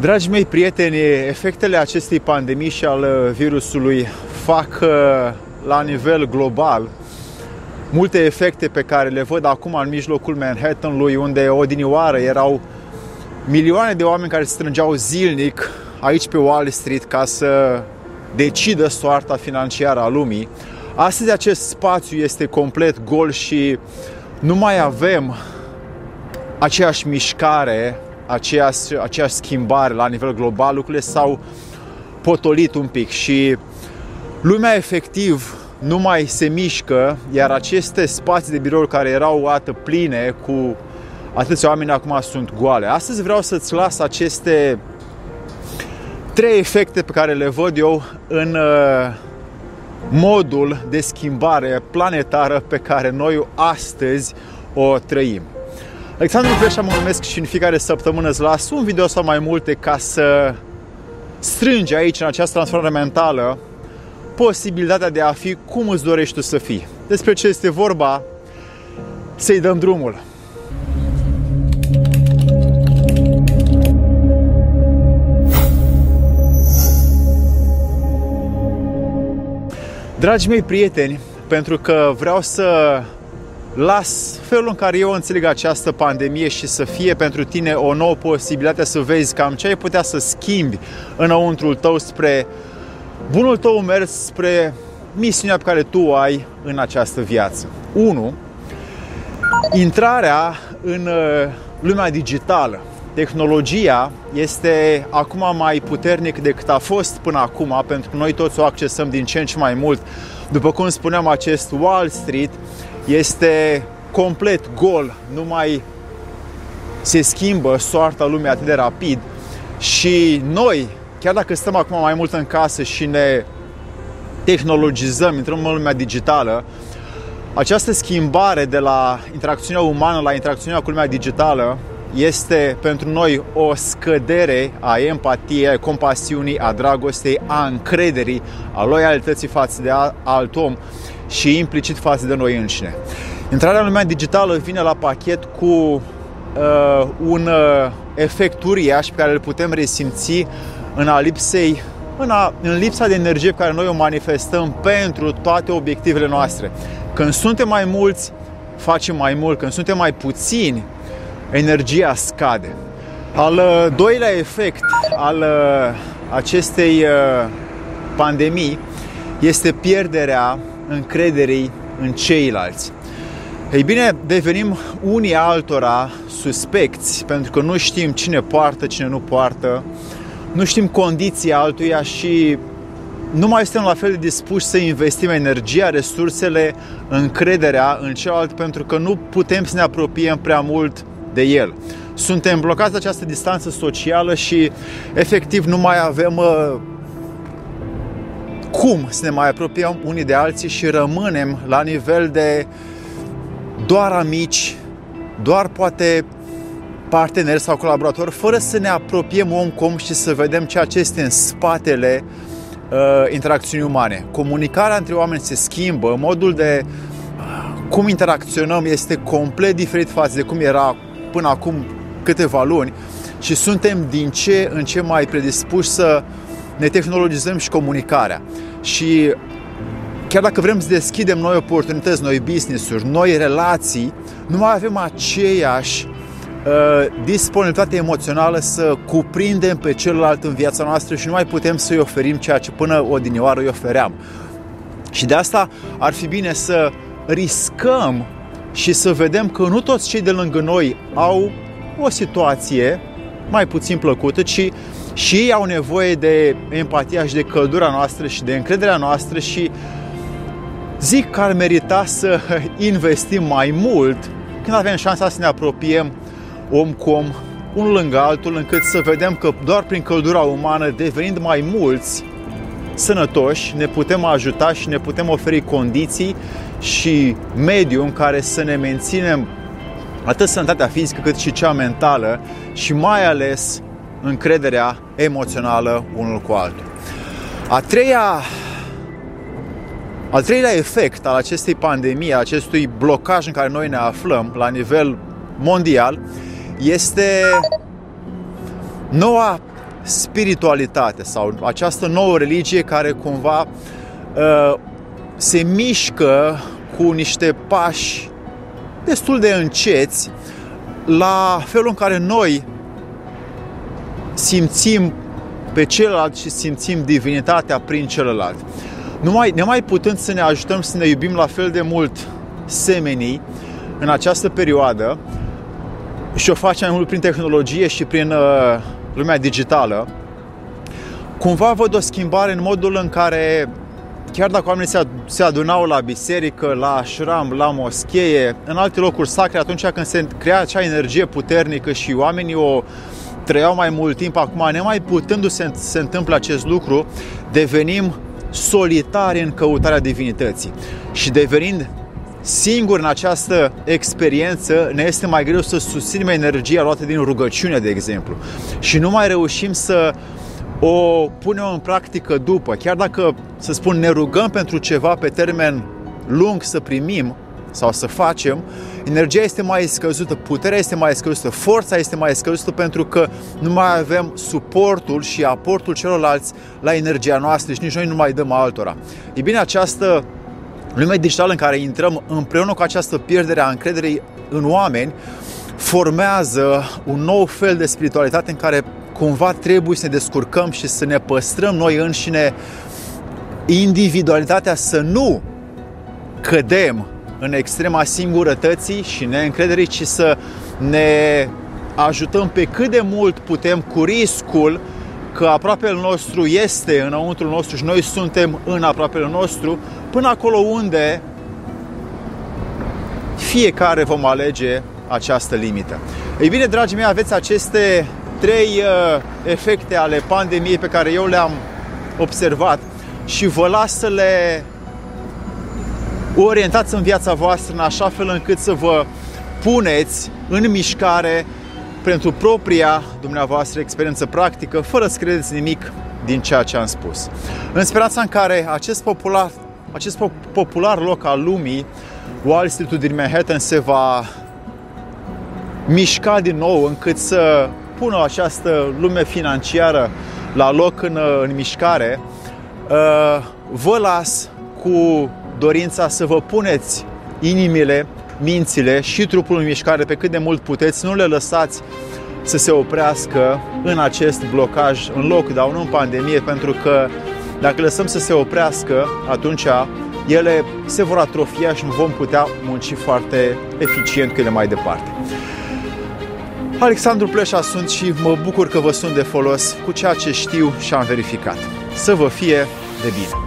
Dragii mei prieteni, efectele acestei pandemii și al virusului fac uh, la nivel global multe efecte pe care le văd acum în mijlocul Manhattanului, unde odinioară erau milioane de oameni care se strângeau zilnic aici pe Wall Street ca să decidă soarta financiară a lumii. Astăzi acest spațiu este complet gol și nu mai avem aceeași mișcare, aceeași, aceeași schimbare la nivel global, lucrurile s-au potolit un pic și lumea efectiv nu mai se mișcă, iar aceste spații de birouri care erau atât pline cu atâția oameni acum sunt goale. Astăzi vreau să-ți las aceste trei efecte pe care le văd eu în uh, modul de schimbare planetară pe care noi astăzi o trăim. Alexandru Preșa mă numesc și în fiecare săptămână îți las un video sau mai multe ca să strângi aici, în această transformare mentală, posibilitatea de a fi cum îți dorești tu să fii. Despre ce este vorba, să-i dăm drumul. Dragii mei prieteni, pentru că vreau să las felul în care eu înțeleg această pandemie și să fie pentru tine o nouă posibilitate să vezi cam ce ai putea să schimbi înăuntrul tău spre bunul tău mers spre misiunea pe care tu o ai în această viață. 1. Intrarea în uh, lumea digitală. Tehnologia este acum mai puternic decât a fost până acum, pentru că noi toți o accesăm din ce în ce mai mult. După cum spuneam, acest Wall Street este complet gol, nu mai se schimbă soarta lumii atât de rapid. Și noi, chiar dacă stăm acum mai mult în casă și ne tehnologizăm, intrăm în lumea digitală, această schimbare de la interacțiunea umană la interacțiunea cu lumea digitală este pentru noi o scădere a empatiei, a compasiunii, a dragostei, a încrederii, a loialității față de alt om și implicit față de noi înșine. Intrarea în lumea digitală vine la pachet cu uh, un uh, efect uriaș pe care îl putem resimți în a lipsei în, a, în lipsa de energie pe care noi o manifestăm pentru toate obiectivele noastre. Când suntem mai mulți, facem mai mult. Când suntem mai puțini, energia scade. Al uh, doilea efect al uh, acestei uh, pandemii este pierderea încrederii în ceilalți. Ei bine, devenim unii altora suspecți pentru că nu știm cine poartă, cine nu poartă, nu știm condiția altuia și nu mai suntem la fel de dispuși să investim energia, resursele, încrederea în celălalt pentru că nu putem să ne apropiem prea mult de el. Suntem blocați de această distanță socială și efectiv nu mai avem uh, cum să ne mai apropiem unii de alții și rămânem la nivel de doar amici, doar poate parteneri sau colaboratori, fără să ne apropiem om cu om și să vedem ceea ce este în spatele uh, interacțiunii umane. Comunicarea între oameni se schimbă, modul de uh, cum interacționăm este complet diferit față de cum era până acum câteva luni și suntem din ce în ce mai predispuși să ne tehnologizăm și comunicarea. Și chiar dacă vrem să deschidem noi oportunități, noi business-uri, noi relații, nu mai avem aceeași uh, disponibilitate emoțională să cuprindem pe celălalt în viața noastră și nu mai putem să-i oferim ceea ce până odinioară îi ofeream. Și de asta ar fi bine să riscăm și să vedem că nu toți cei de lângă noi au o situație mai puțin plăcută, ci și ei au nevoie de empatia și de căldura noastră și de încrederea noastră și zic că ar merita să investim mai mult când avem șansa să ne apropiem om cu om, unul lângă altul, încât să vedem că doar prin căldura umană, devenind mai mulți sănătoși, ne putem ajuta și ne putem oferi condiții și mediu în care să ne menținem atât sănătatea fizică cât și cea mentală și mai ales încrederea emoțională unul cu altul. A treia, al treilea efect al acestei pandemii, acestui blocaj în care noi ne aflăm la nivel mondial, este noua spiritualitate sau această nouă religie care cumva uh, se mișcă cu niște pași destul de înceți la felul în care noi simțim pe celălalt și simțim divinitatea prin celălalt. Numai, nemai putând să ne ajutăm să ne iubim la fel de mult semenii în această perioadă și o facem mai mult prin tehnologie și prin uh, lumea digitală, cumva văd o schimbare în modul în care chiar dacă oamenii se, se adunau la biserică, la ashram, la moschee, în alte locuri sacre, atunci când se crea acea energie puternică și oamenii o trăiau mai mult timp, acum nemai putându-se se întâmple acest lucru, devenim solitari în căutarea divinității. Și devenind singuri în această experiență, ne este mai greu să susținem energia luată din rugăciune, de exemplu. Și nu mai reușim să o punem în practică după. Chiar dacă, să spun, ne rugăm pentru ceva pe termen lung să primim sau să facem, energia este mai scăzută, puterea este mai scăzută, forța este mai scăzută pentru că nu mai avem suportul și aportul celorlalți la energia noastră și nici noi nu mai dăm altora. E bine, această lume digitală în care intrăm împreună cu această pierdere a încrederii în oameni formează un nou fel de spiritualitate în care cumva trebuie să ne descurcăm și să ne păstrăm noi înșine individualitatea să nu cădem în extrema singurătății și neîncrederii, ci să ne ajutăm pe cât de mult putem cu riscul că aproapele nostru este înăuntru nostru și noi suntem în aproapele nostru, până acolo unde fiecare vom alege această limită. Ei bine, dragii mei, aveți aceste trei uh, efecte ale pandemiei pe care eu le-am observat și vă las să le orientați în viața voastră în așa fel încât să vă puneți în mișcare pentru propria dumneavoastră experiență practică, fără să credeți nimic din ceea ce am spus. În speranța în care acest popular, acest popular loc al lumii, Wall Street-ul din Manhattan, se va mișca din nou încât să pună această lume financiară la loc în, în mișcare, uh, vă las cu dorința să vă puneți inimile, mințile și trupul în mișcare pe cât de mult puteți, nu le lăsați să se oprească în acest blocaj, în lockdown, în pandemie, pentru că dacă lăsăm să se oprească, atunci ele se vor atrofia și nu vom putea munci foarte eficient cât de mai departe. Alexandru Pleșa sunt și mă bucur că vă sunt de folos cu ceea ce știu și am verificat. Să vă fie de bine!